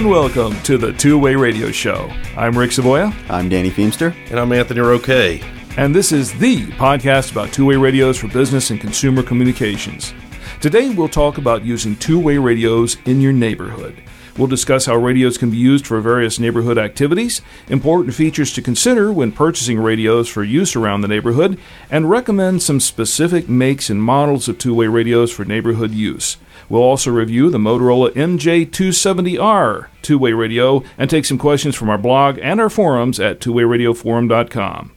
And welcome to the Two Way Radio Show. I'm Rick Savoya, I'm Danny Feemster. And I'm Anthony Roque. and this is the podcast about two way radios for business and consumer communications. Today we'll talk about using two way radios in your neighborhood. We'll discuss how radios can be used for various neighborhood activities, important features to consider when purchasing radios for use around the neighborhood, and recommend some specific makes and models of two way radios for neighborhood use. We'll also review the Motorola MJ270R two way radio and take some questions from our blog and our forums at twowayradioforum.com.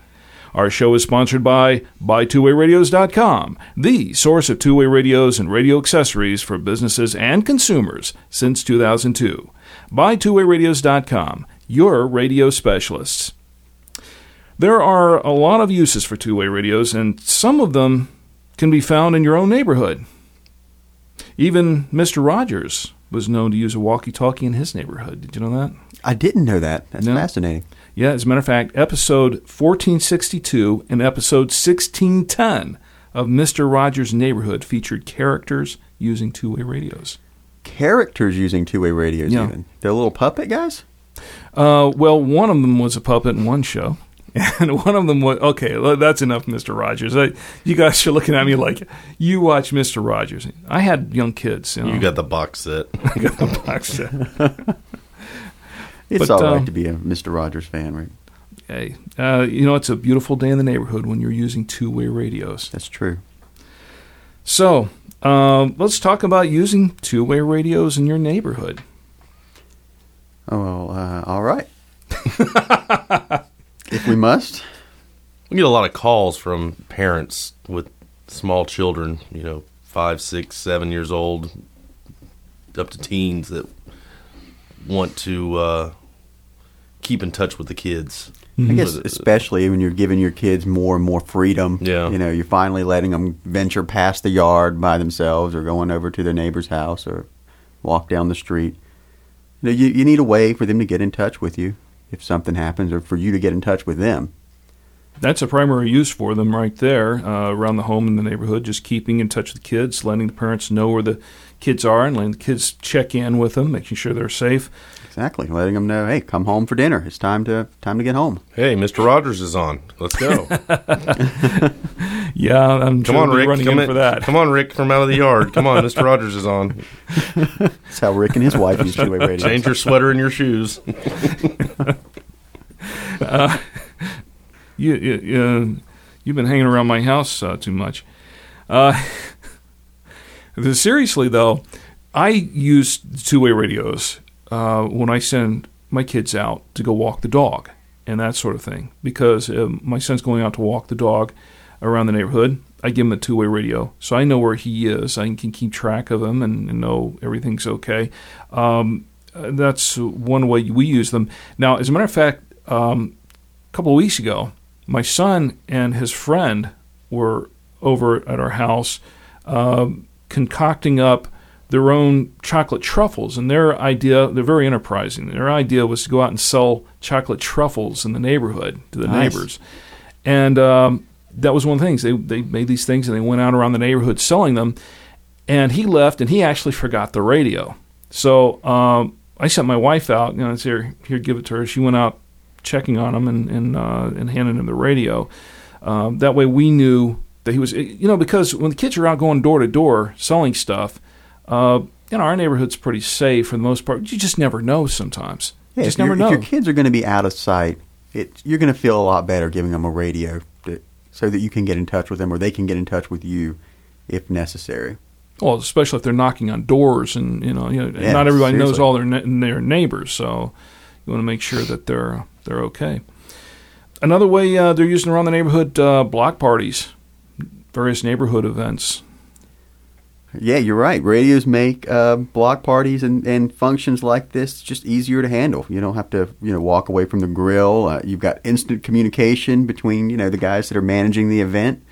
Our show is sponsored by BuyTwoWayRadios.com, the source of two way radios and radio accessories for businesses and consumers since 2002. BuyTwoWayRadios.com, your radio specialists. There are a lot of uses for two way radios, and some of them can be found in your own neighborhood. Even Mr. Rogers was known to use a walkie talkie in his neighborhood. Did you know that? I didn't know that. That's No. fascinating. Yeah, as a matter of fact, episode 1462 and episode 1610 of Mr. Rogers' Neighborhood featured characters using two way radios. Characters using two-way radios, Yeah. even they're little puppet guys. Uh, well, one of them was a puppet in one show. And one of them was okay. That's enough, Mister Rogers. I, you guys are looking at me like you watch Mister Rogers. I had young kids. You, know, You got the box set. I got the box set. It's But, all right um, to be a Mister Rogers fan, right? Hey, uh, you know it's a beautiful day in the neighborhood when you're using two-way radios. That's true. So um, let's talk about using two-way radios in your neighborhood. Oh well, uh, all right. if we must, We get a lot of calls from parents with small children, you know, five, six, seven years old, up to teens that want to uh, keep in touch with the kids. I guess especially when you're giving your kids more and more freedom. Yeah. You know, you're finally letting them venture past the yard by themselves, or going over to their neighbor's house, or walk down the street. You, know, you, you need a way for them to get in touch with you if something happens, or for you to get in touch with them. That's a primary use for them right there uh, around the home in the neighborhood. Just keeping in touch with the kids, letting the parents know where the kids are, and letting the kids check in with them, making sure they're safe. Exactly, letting them know, hey, come home for dinner. It's time to time to get home. Hey, Mr. Rogers is on. Let's go. Yeah, I'm Come sure on, Rick. running Come in for that. Come on, Rick, from out of the yard. Come on, Mr. Rogers is on. That's how Rick and his wife used to do radio. Change your sweater and your shoes. You, you, you, you've been hanging around my house uh, too much. Uh, seriously, though, I use two-way radios uh, when I send my kids out to go walk the dog and that sort of thing. Because uh, my son's going out to walk the dog around the neighborhood. I give him a two-way radio, so I know where he is. I can keep track of him and, and know everything's okay. Um, that's one way we use them. Now, as a matter of fact, um, a couple of weeks ago, my son and his friend were over at our house um, concocting up their own chocolate truffles. And their idea, they're very enterprising. Their idea was to go out and sell chocolate truffles in the neighborhood to the Nice. neighbors. And um, that was one of the things. They, they made these things and they went out around the neighborhood selling them. And he left and he actually forgot the radio. So um, I sent my wife out, you know, I said, here, here, give it to her. She went out checking on him and and, uh, and handing him the radio. Um, that way, we knew that he was, you know, because when the kids are out going door to door selling stuff, uh, you know, our neighborhood's pretty safe for the most part. You just never know sometimes. Yeah, you just never know. if your kids are going to be out of sight, it, you're going to feel a lot better giving them a radio to, so that you can get in touch with them or they can get in touch with you if necessary. Well, especially if they're knocking on doors, and you know, you know, Yeah, not everybody knows all their ne- their neighbors, so you want to make sure that they're they're okay. Another way uh, they're using around the neighborhood uh, block parties, various neighborhood events. Yeah, you're right. Radios make uh, block parties and, and functions like this just easier to handle. You don't have to, you know, walk away from the grill. Uh, you've got instant communication between, you know, the guys that are managing the event.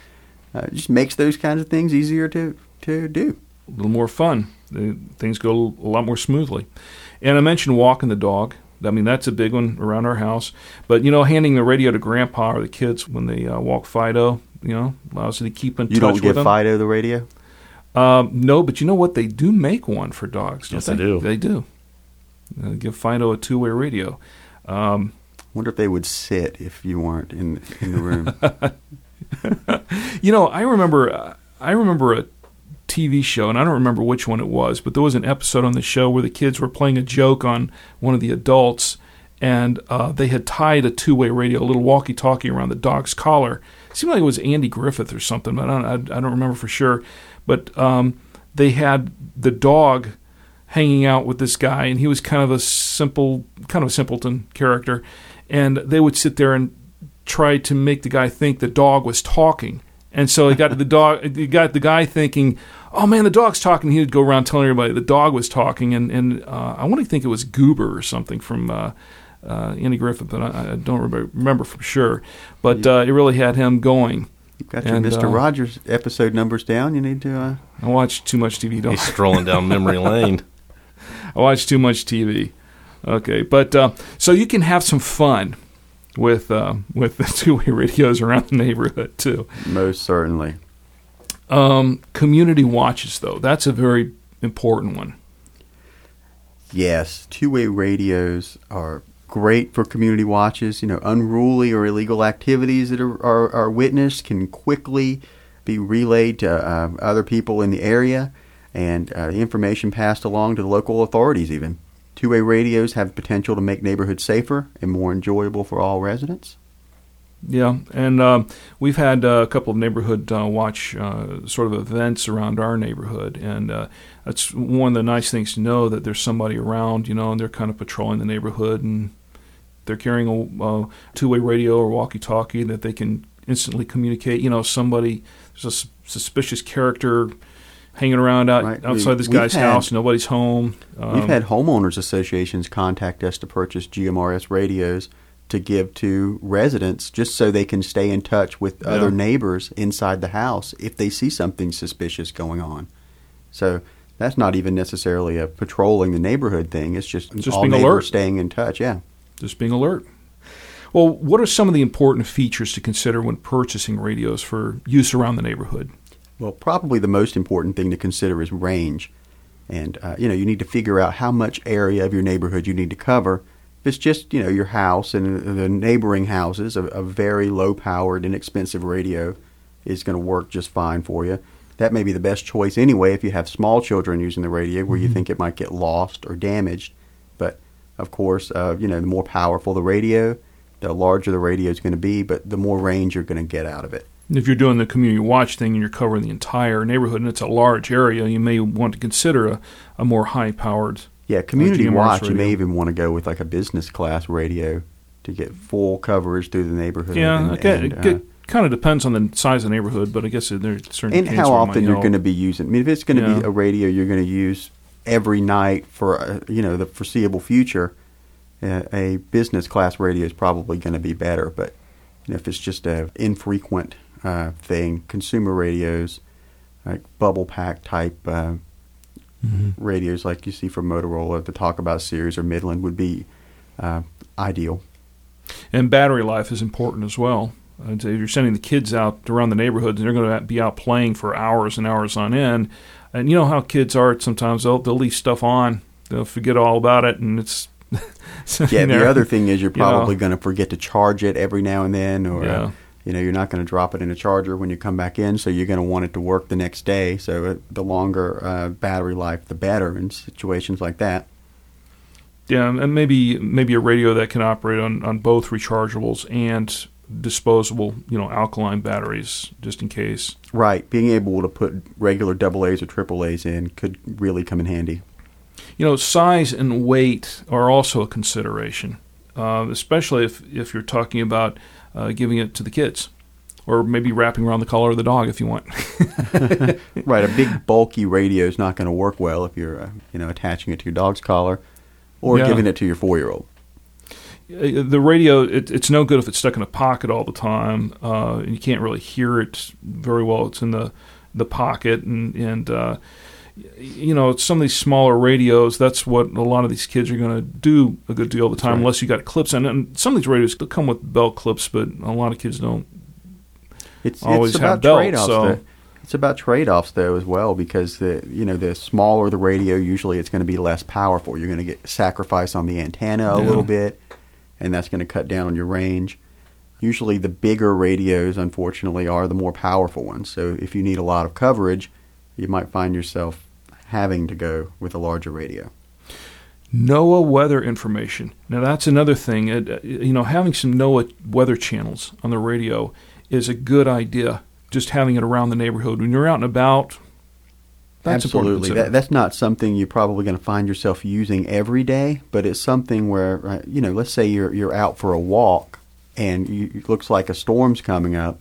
Uh, it just makes those kinds of things easier to, to do. A little more fun. The, things go a lot more smoothly. And I mentioned walking the dog. I mean, that's a big one around our house. But, you know, handing the radio to grandpa or the kids when they uh, walk Fido, you know, allows you to keep in You touch don't with give them. Fido the radio? Um, no, but you know what? They do make one for dogs. don't Yes, they do. They do. Uh, give Fido a two-way radio. Um, wonder if they would sit if you weren't in, in the room. you know, I remember. Uh, I remember a TV show, and I don't remember which one it was, but there was an episode on the show where the kids were playing a joke on one of the adults, and uh, they had tied a two-way radio, a little walkie-talkie, around the dog's collar. It seemed like it was Andy Griffith or something, but I don't, I, I don't remember for sure. But um, they had the dog hanging out with this guy, and he was kind of a simple, kind of a simpleton character, and they would sit there and try to make the guy think the dog was talking. And so he got the dog, he got the guy thinking, "Oh man, the dog's talking." He would go around telling everybody the dog was talking, and and uh, I want to think it was Goober or something from uh, uh, Andy Griffith, but I, I don't remember, remember for sure. But uh, it really had him going. You've got your And, Mr. uh, Rogers episode numbers down. You need to. Uh, I watch too much TV. Don't He's strolling down memory lane. I watch too much TV. Okay, but uh, so you can have some fun with uh, with the two-way radios around the neighborhood too. most certainly. Um, community watches, though, that's a very important one. Yes, two-way radios are great for community watches. You know, unruly or illegal activities that are, are, are witnessed can quickly be relayed to uh, other people in the area, and uh, information passed along to the local authorities. Even two-way radios have potential to make neighborhoods safer and more enjoyable for all residents. Yeah, and uh, we've had uh, a couple of neighborhood uh, watch uh, sort of events around our neighborhood, and uh, that's one of the nice things to know that there's somebody around, you know, and they're kind of patrolling the neighborhood, and they're carrying a uh, two-way radio or walkie-talkie that they can instantly communicate. You know, somebody there's a suspicious character hanging around out Right. outside this guy's had- house, nobody's home. Um, We've had homeowners associations contact us to purchase GMRS radios to give to residents just so they can stay in touch with other neighbors inside the house if they see something suspicious going on. So that's not even necessarily a patrolling the neighborhood thing. It's just, Just all being alert. staying in touch. Yeah. just being alert. Well, what are some of the important features to consider when purchasing radios for use around the neighborhood? Well, probably the most important thing to consider is range. And, uh, you know, you need to figure out how much area of your neighborhood you need to cover. If it's just, you know, your house and the neighboring houses, a, a very low powered, inexpensive radio is going to work just fine for you. That may be the best choice anyway if you have small children using the radio where you think it might get lost or damaged. But, of course, uh, you know, the more powerful the radio, the larger the radio is going to be, but the more range you're going to get out of it. If you're doing the community watch thing and you're covering the entire neighborhood and it's a large area, you may want to consider a, a more high powered. Yeah, community GMRS watch. You may even want to go with like a business class radio to get full coverage through the neighborhood. Yeah, and, okay, and, it, uh, kind of depends on the size of the neighborhood, but I guess there's certain and how it often you're going to be using. I mean, if it's going to Yeah. be a radio you're going to use every night for uh, you know the foreseeable future, uh, a business class radio is probably going to be better. But you know, if it's just a infrequent uh, thing, consumer radios, like bubble pack type uh, Mm-hmm. radios like you see from Motorola, the Talkabout series or Midland would be uh, ideal. And battery life is important as well. Uh, if you're sending the kids out around the neighborhood, and they're going to be out playing for hours and hours on end. And you know how kids are. Sometimes they'll they'll leave stuff on. They'll forget all about it, and it's Yeah, the other thing is you're You know. probably going to forget to charge it every now and then, or Yeah. You know you're not going to drop it in a charger when you come back in, so you're going to want it to work the next day. So uh, the longer uh, battery life, the better in situations like that. Yeah, and maybe maybe a radio that can operate on, on both rechargeables and disposable, you know, alkaline batteries, just in case. Right, being able to put regular double A's or triple A's in could really come in handy. You know, size and weight are also a consideration, uh, especially if if you're talking about uh, giving it to the kids. or maybe wrapping around the collar of the dog if you want. Right, a big bulky radio is not going to work well if you're, uh, you know, attaching it to your dog's collar or Yeah. giving it to your four-year-old. Uh, the radio it, it's no good if it's stuck in a pocket all the time uh, and you can't really hear it very well it's in the the pocket and and uh, y- you know some of these smaller radios that's what a lot of these kids are going to do a good deal of the time right. unless you got clips and, and some of these radios come with belt clips but a lot of kids don't It's Always it's have about belts, trade-offs. so- though. It's about trade-offs though as well because the you know the smaller the radio, usually it's going to be less powerful. You're going to get sacrifice on the antenna a Yeah. little bit, and that's going to cut down on your range. Usually, the bigger radios, unfortunately, are the more powerful ones. So if you need a lot of coverage, you might find yourself having to go with a larger radio. NOAA weather information. Now that's another thing. It, uh, you know, having some NOAA weather channels on the radio is a good idea. Just having it around the neighborhood when you're out and about. That's Absolutely. That, that's not something you're probably going to find yourself using every day, but it's something where, uh, you know, let's say you're you're out for a walk and you, it looks like a storm's coming up.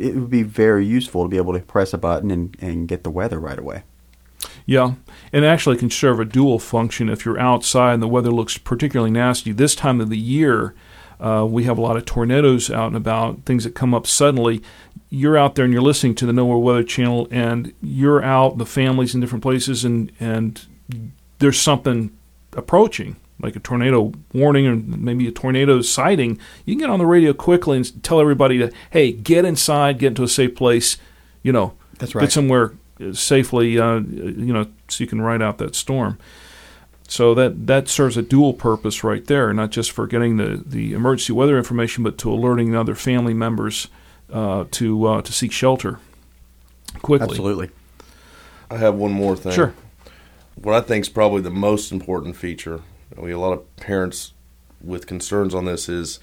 It would be very useful to be able to press a button and, and get the weather right away. Yeah, and actually can serve a dual function if you're outside and the weather looks particularly nasty. This time of the year, uh, we have a lot of tornadoes out and about, things that come up suddenly. You're out there and you're listening to the NOAA Weather Channel, and you're out, the families in different places, and and there's something approaching, like a tornado warning or maybe a tornado sighting. You can get on the radio quickly and tell everybody to, hey, get inside, get into a safe place, you know, That's get somewhere uh, safely, uh, you know, so you can ride out that storm. So that that serves a dual purpose right there, not just for getting the, the emergency weather information, but to alerting other family members uh, to uh, to seek shelter quickly. Absolutely. I have one more thing. Sure. What I think is probably the most important feature. We have a lot of parents with concerns on this is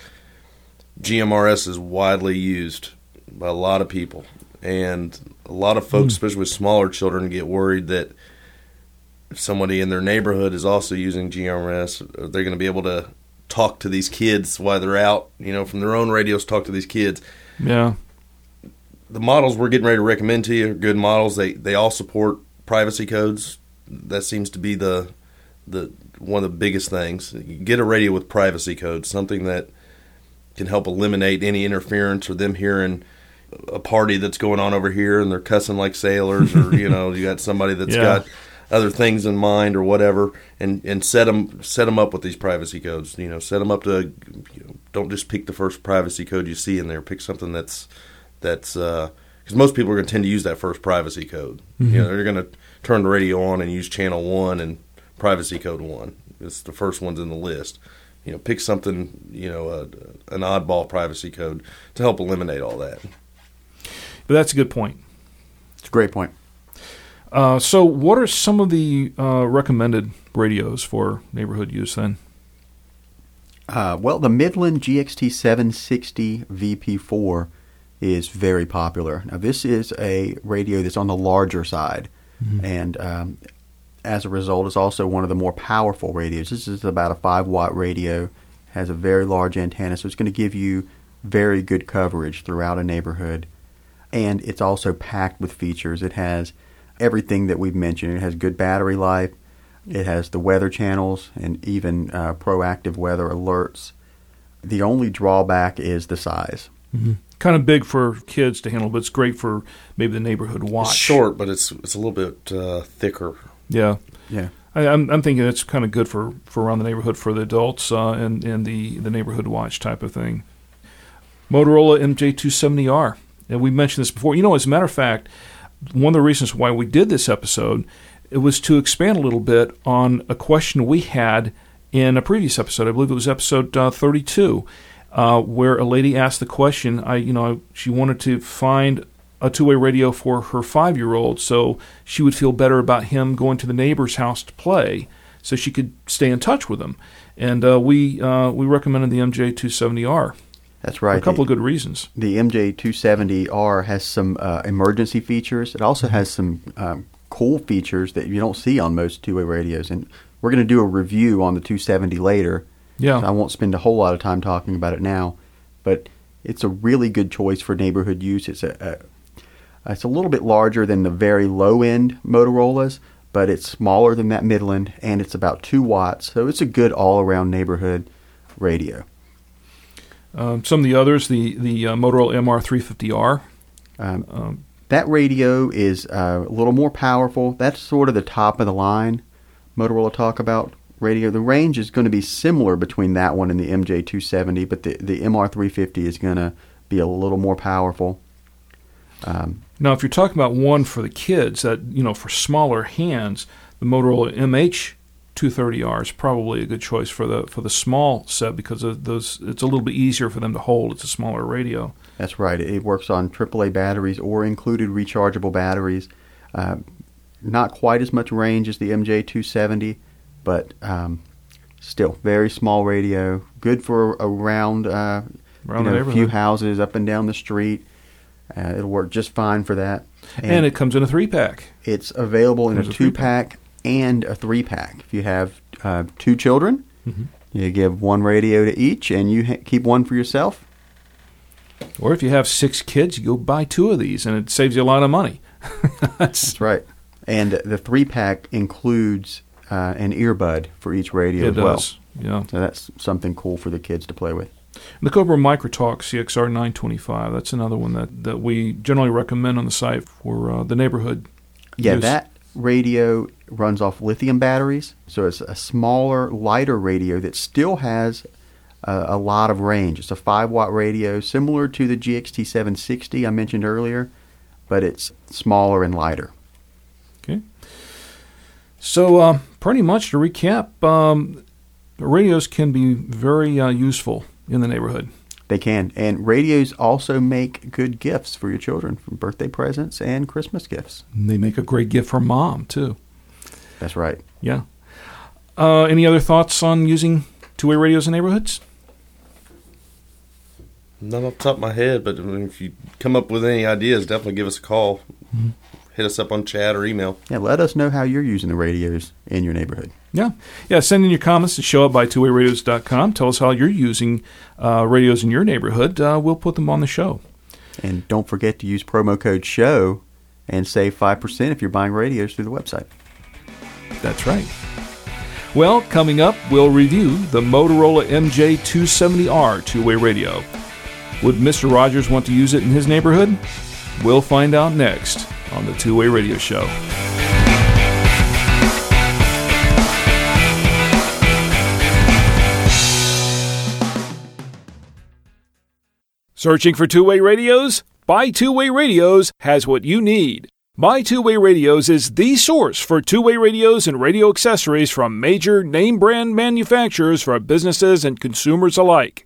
GMRS is widely used by a lot of people, and a lot of folks, hmm. especially with smaller children, get worried that if somebody in their neighborhood is also using GMRS, are they going to be able to talk to these kids while they're out? You know, from their own radios, talk to these kids Yeah. the models we're getting ready to recommend to you are good models. They they all support privacy codes. That seems to be the the one of the biggest things. Get a radio with privacy codes, something that can help eliminate any interference or them hearing a party that's going on over here and they're cussing like sailors or you know you got somebody that's Yeah. got other things in mind or whatever and and set them set them up with these privacy codes you know set them up to you know, don't just pick the first privacy code you see in there pick something that's that's uh, because most people are going to tend to use that first privacy code. You mm-hmm. know, they're going to turn the radio on and use channel one and privacy code one. It's the first ones in the list. You know, pick something. You know, uh, an oddball privacy code to help eliminate all that. But that's a good point. It's a great point. Uh, so, what are some of the uh, recommended radios for neighborhood use then? Uh, well, the Midland GXT 760 VP4 is very popular. Now, this is a radio that's on the larger side, and um, as a result, is also one of the more powerful radios. This is about a 5 watt radio, has a very large antenna, so it's going to give you very good coverage throughout a neighborhood. And it's also packed with features. It has everything that we've mentioned. It has good battery life. It has the weather channels and even uh, proactive weather alerts. The only drawback is the size. Kind of big for kids to handle, but it's great for maybe the neighborhood watch. It's short, but it's it's a little bit uh, thicker. Yeah. Yeah. I, I'm, I'm thinking it's kind of good for, for around the neighborhood for the adults uh, and, and the, the neighborhood watch type of thing. Motorola MJ270R. And we mentioned this before. You know, as a matter of fact, one of the reasons why we did this episode it was to expand a little bit on a question we had in a previous episode. I believe it was episode uh, 32, uh, where a lady asked the question. I, you know, she wanted to find a two-way radio for her five-year-old, so she would feel better about him going to the neighbor's house to play, so she could stay in touch with him. And uh, we uh, we recommended the MJ270R That's for right. a couple of good reasons. the MJ270R has some uh, emergency features. It also has some um, cool features that you don't see on most two-way radios. And we're going to do a review on the 270 later. Yeah. So I won't spend a whole lot of time talking about it now. But it's a really good choice for neighborhood use. It's a, a it's a little bit larger than the very low end Motorola's, but it's smaller than that Midland, and it's about two watts. So it's a good all around neighborhood radio. Um, some of the others, the the uh, Motorola MR350R. Um, Um, that radio is uh, a little more powerful. That's sort of the top of the line Motorola Talkabout radio. The range is going to be similar between that one and the MJ270, but the, the MR350 is going to be a little more powerful. Um, Now, if you're talking about one for the kids, that you know, for smaller hands, the Motorola MH230R is probably a good choice for the for the small set because of those. It's a little bit easier for them to hold. It's a smaller radio. that's right. It works on AAA batteries or included rechargeable batteries. Uh, not quite as much range as the MJ270, but um, still very small radio. Good for around, uh, Around you know, a few houses up and down the street. Uh, it'll work just fine for that. And, it comes in a three pack. It's available in a a two pack and a three pack. If you have uh, two children, Mm-hmm. you give one radio to each, and you ha- keep one for yourself. Or if you have six kids, you go buy two of these, and it saves you a lot of money. That's That's right. And the three pack includes uh, an earbud for each radio it as well. does. Yeah. So that's something cool for the kids to play with. The Cobra Microtalk CXR 925. That's another one that, that we generally recommend on the site for uh, the neighborhood. Yeah, use. that radio runs off lithium batteries, so it's a smaller, lighter radio that still has a, a lot of range. It's a five watt radio, similar to the GXT 760 I mentioned earlier, but it's smaller and lighter. Okay. So, uh, pretty much to recap, um, radios can be very uh, useful in the neighborhood. They can, and radios also make good gifts for your children, for birthday presents and Christmas gifts. They make a great gift for mom, too. That's right. Yeah. Uh, any other thoughts on using two way radios in neighborhoods? Not off the top of my head, but if you come up with any ideas, definitely give us a call. Hit us up on chat or email. Yeah, let us know how you're using the radios in your neighborhood. Yeah. Yeah. Send in your comments to show up by twowayradios.com. Tell us how you're using uh, radios in your neighborhood. Uh, we'll put them on the show. And don't forget to use promo code SHOW and save 5% if you're buying radios through the website. That's right. Well, coming up, we'll review the Motorola MJ270R two way radio. Would Mr. Rogers want to use it in his neighborhood? We'll find out next on the Two Way Radio Show. Searching for two way radios? Buy Two Way Radios has what you need. Buy Two Way Radios is the source for two way radios and radio accessories from major name brand manufacturers for businesses and consumers alike.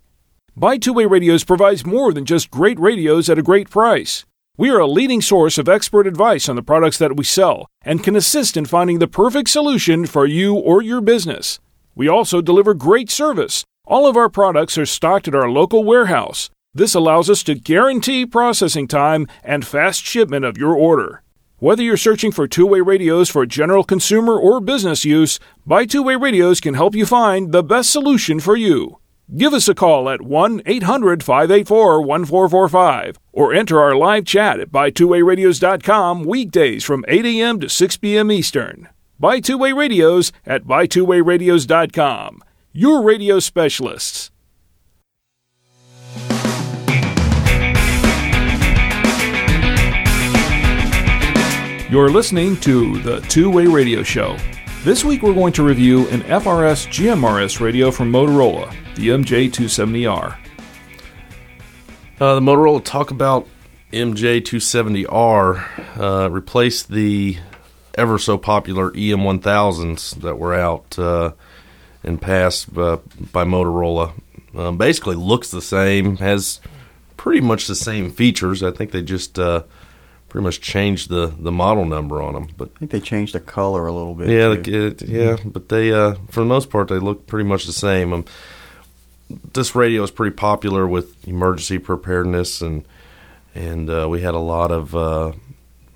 Buy Two Way Radios provides more than just great radios at a great price. We are a leading source of expert advice on the products that we sell and can assist in finding the perfect solution for you or your business. We also deliver great service. All of our products are stocked at our local warehouse. This allows us to guarantee processing time and fast shipment of your order. Whether you're searching for two way radios for general consumer or business use, Buy Two Way Radios can help you find the best solution for you. Give us a call at 1 800 584 1445 or enter our live chat at buytwowayradios.com weekdays from 8 a.m. to 6 p.m. Eastern. Buy Two Way Radios at buytwowayradios.com. Your radio specialists. You're listening to the Two Way Radio Show. This week we're going to review an FRS GMRS radio from Motorola, the MJ270R. Uh, the Motorola Talkabout MJ270R uh, replaced the ever so popular EM1000s that were out uh, and passed uh, by Motorola. Um, basically, looks the same, has pretty much the same features. I think they just uh, pretty much changed the, the model number on them, but I think they changed the color a little bit. yeah, it- yeah, but they, uh, for the most part, they look pretty much the same. Um, this radio is pretty popular with emergency preparedness, and and uh, we had a lot of uh,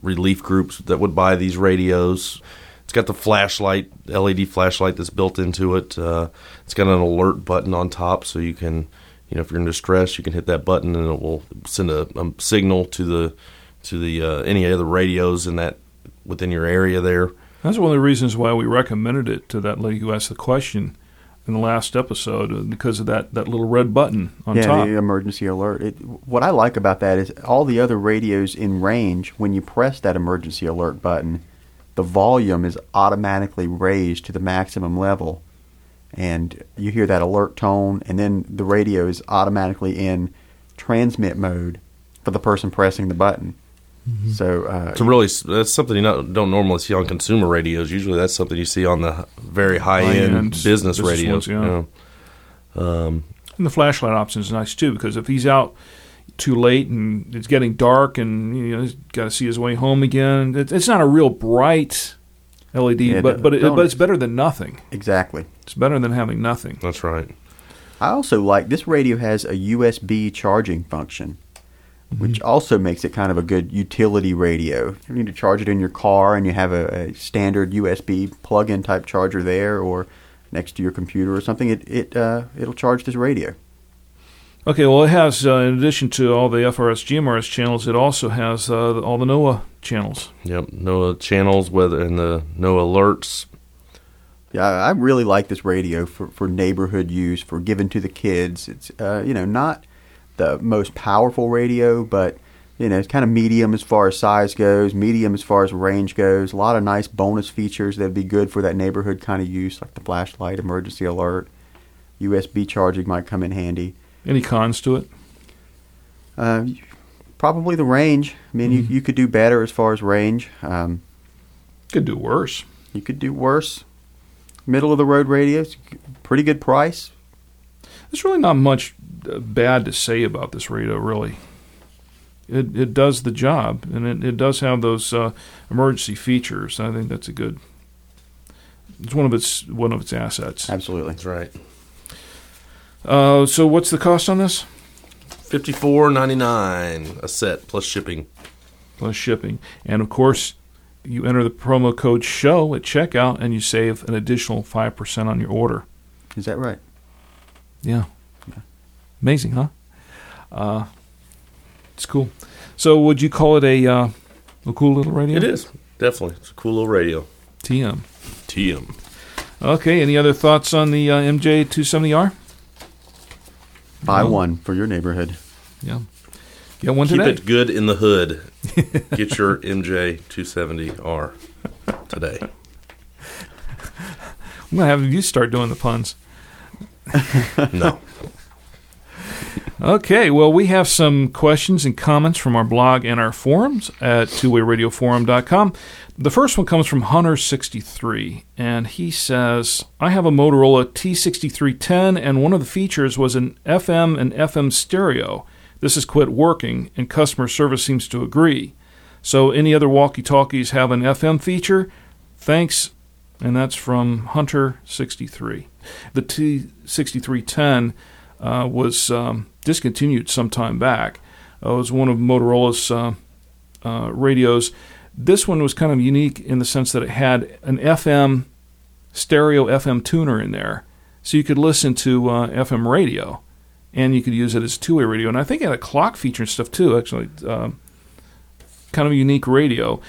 relief groups that would buy these radios. It's got the flashlight, LED flashlight that's built into it. Uh, it's got an alert button on top, so you can you know, if you're in distress, you can hit that button and it will send a, a signal to the to the uh, any other radios in that within your area there. That's one of the reasons why we recommended it to that lady who asked the question in the last episode uh, because of that, that little red button on yeah, top. the emergency alert. It, what I like about that is all the other radios in range. When you press that emergency alert button, the volume is automatically raised to the maximum level, and you hear that alert tone, and then the radio is automatically in transmit mode for the person pressing the button. So uh, It's really that's something you not, don't normally see on consumer radios. Usually, that's something you see on the very high end High-end business, business radios. ones, yeah. you know. And the flashlight option is nice too because if he's out too late and it's getting dark and you know he's got to see his way home again, it, it's not a real bright LED, Yeah, but but it, but it's better than nothing. exactly. It's better than having nothing. That's right. I also like this radio has a USB charging function, which also makes it kind of a good utility radio. You need to charge it in your car and you have a, a standard USB plug-in type charger there, or next to your computer or something, it it uh, it'll charge this radio. Okay, well it has uh, in addition to all the FRS GMRS channels, it also has uh, all the NOAA channels. Yep. NOAA channels, weather and the NOAA alerts. Yeah, I I really like this radio for, for neighborhood use, for giving to the kids. It's uh, you know not the most powerful radio, but you know it's kind of medium as far as size goes, medium as far as range goes. A lot of nice bonus features that'd be good for that neighborhood kind of use, like the flashlight, emergency alert, USB charging might come in handy. Any cons to it? Uh, probably the range. I mean, you, you could do better as far as range. Um, Could do worse. you could do worse. Middle of the road radio, pretty good price. There's really not much bad to say about this radio, really. It it does the job, and it, it does have those uh, emergency features. I think that's a good. It's one of its one of its assets. Absolutely. That's right. Uh, so what's the cost on this Fifty four ninety nine a set plus shipping. plus shipping? And of course, you enter the promo code SHOW at checkout, and you save an additional five percent on your order. Is that right? Yeah. Amazing, huh? Uh, it's cool. So, would you call it a uh, a cool little radio? It is definitely. It's a cool little radio. TM. TM. Okay. Any other thoughts on the uh, MJ270R? Buy No. one for your neighborhood. Yeah. Get one Keep today. it good in the hood. Get your MJ two seventy R today. I'm gonna have you start doing the puns. No. Okay, well, we have some questions and comments from our blog and our forums at twowayradioforum.com. The first one comes from Hunter63, and he says, I have a Motorola T6310, and one of the features was an FM and FM stereo. This has quit working, and customer service seems to agree. So, any other walkie talkies have an FM feature? Thanks. And that's from Hunter63. The T6310 uh, was um, discontinued some time back. Uh, it was one of Motorola's uh, uh, radios. This one was kind of unique in the sense that it had an FM stereo FM tuner in there, so you could listen to uh, FM radio, and you could use it as two-way radio. And I think it had a clock feature and stuff too. Actually, um, kind of a unique radio.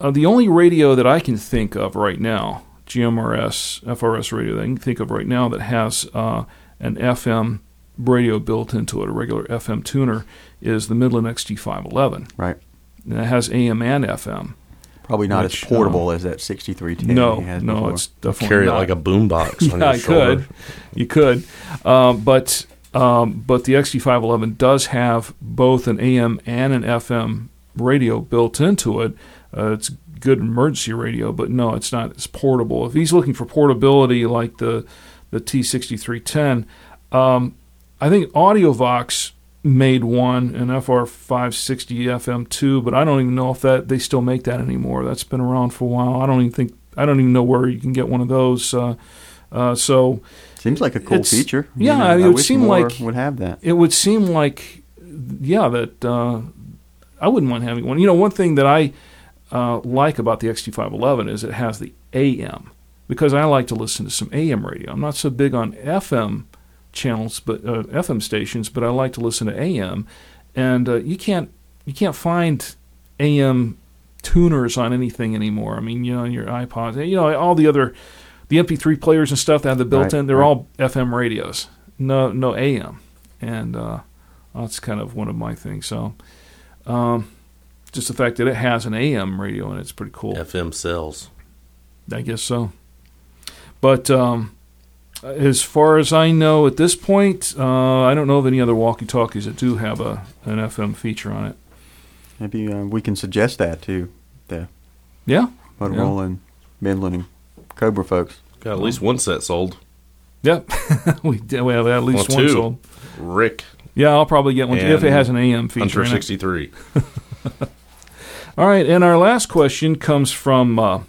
Uh, the only radio that I can think of right now, GMRS, FRS radio that I can think of right now that has uh, an FM radio built into it, a regular FM tuner, is the Midland XT511. Right. And it has AM and FM. Probably not Which, as portable as that 6310. no, no, before. it's definitely Carry it not. like a boombox on yeah, your I shoulder. could. You could, um, but um, but the XT511 does have both an AM and an FM radio built into it. Uh, it's good emergency radio, but no, it's not as portable. If he's looking for portability like the the T6310, um, I think AudioVox made one an FR560 FM2, but I don't even know if that they still make that anymore. That's been around for a while. I don't even think I don't even know where you can get one of those. Uh, uh, so Seems like a cool feature. yeah, You know, it I would wish seem like- would have that. it would seem like, yeah, that uh, I wouldn't mind having one. You know, one thing that I uh, like about the XT511 is it has the AM because I like to listen to some AM radio. I'm not so big on FM channels, but uh, FM stations, but I like to listen to AM, and uh, you can't you can't find AM tuners on anything anymore. I mean, you know, on your iPods, you know, all the other the MP3 players and stuff that have the built-in, Right, they're right. all FM radios, no no AM, and uh, that's kind of one of my things. So, um, just the fact that it has an AM radio and it's pretty cool. FM sells. I guess so. But um, as far as I know at this point, uh, I don't know of any other walkie-talkies that do have a an FM feature on it. Maybe uh, we can suggest that to the Yeah, Motorola and Midland and Cobra folks. Got at least one set sold. yep. we did- we have at least Well, one two. sold. Rick Yeah, I'll probably get one if it has an AM feature. Hunter in it. 63. All right, and our last question comes from uh,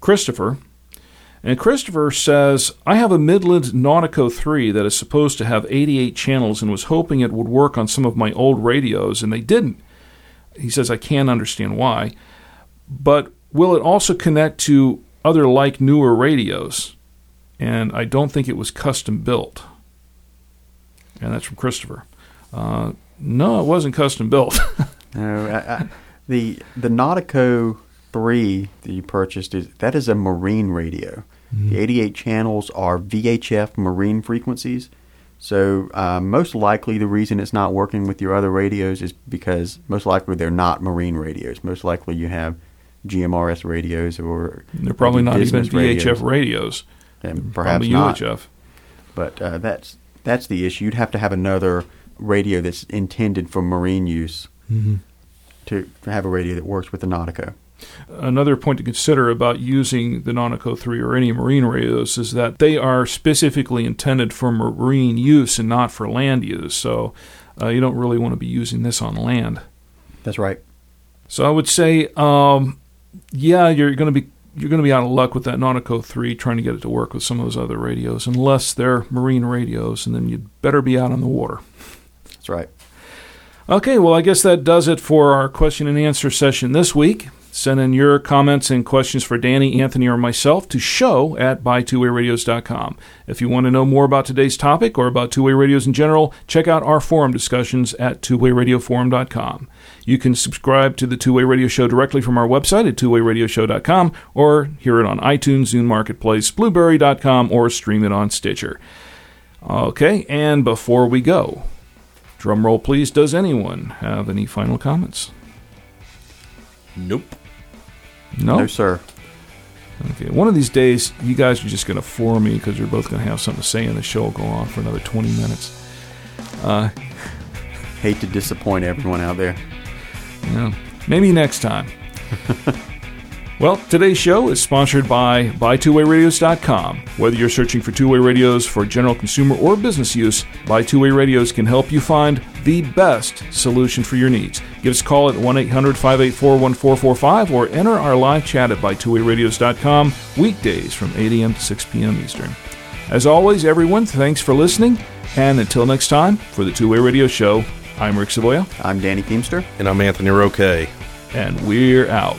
Christopher. And Christopher says, I have a Midland Nautico 3 that is supposed to have 88 channels and was hoping it would work on some of my old radios, and they didn't. He says, I can't understand why. But will it also connect to other like newer radios? And I don't think it was custom built. And that's from Christopher. Uh, no, it wasn't custom built. No, I, I, the the Nautico three that you purchased is that is a marine radio. The 88 channels are VHF marine frequencies. So uh, most likely the reason it's not working with your other radios is because most likely they're not marine radios. Most likely you have GMRS radios or They're probably not even business radios, VHF radios. and perhaps probably not. UHF. But uh, that's that's the issue. You'd have to have another radio that's intended for marine use to have a radio that works with the Nautico. Another point to consider about using the Nautico 3 or any marine radios is that they are specifically intended for marine use and not for land use. So uh, you don't really want to be using this on land. That's right. So I would say, um, yeah, you're going to be you're going to be out of luck with that Nautico 3 trying to get it to work with some of those other radios, unless they're marine radios, and then you'd better be out on the water. That's right. Okay, well, I guess that does it for our question and answer session this week. Send in your comments and questions for Danny, Anthony, or myself to show at buy2wayradios.com. If you want to know more about today's topic or about two-way radios in general, check out our forum discussions at twowayradioforum.com. You can subscribe to the Two Way Radio Show directly from our website at twowayradioshow.com or hear it on iTunes, Zune Marketplace, Blubrry.com, or stream it on Stitcher. Okay, and before we go, drum roll please, does anyone have any final comments? Nope. No? No, sir. Okay, one of these days, you guys are just going to floor me because you're both going to have something to say, and the show will go on for another 20 minutes. Uh, Hate to disappoint everyone out there. yeah, maybe next time. well, today's show is sponsored by BuyTwoWayRadios.com. Whether you're searching for two-way radios for general consumer or business use, Buy Two Way Radios can help you find the best solution for your needs. Give us a call at 1-800-584-1445 or enter our live chat at BuyTwoWayRadios.com weekdays from 8 a.m. to 6 p.m. Eastern. As always, everyone, thanks for listening, and until next time, for the Two Way Radio Show, I'm Rick Savoya, I'm Danny Feemster. And I'm Anthony Roque. and we're out.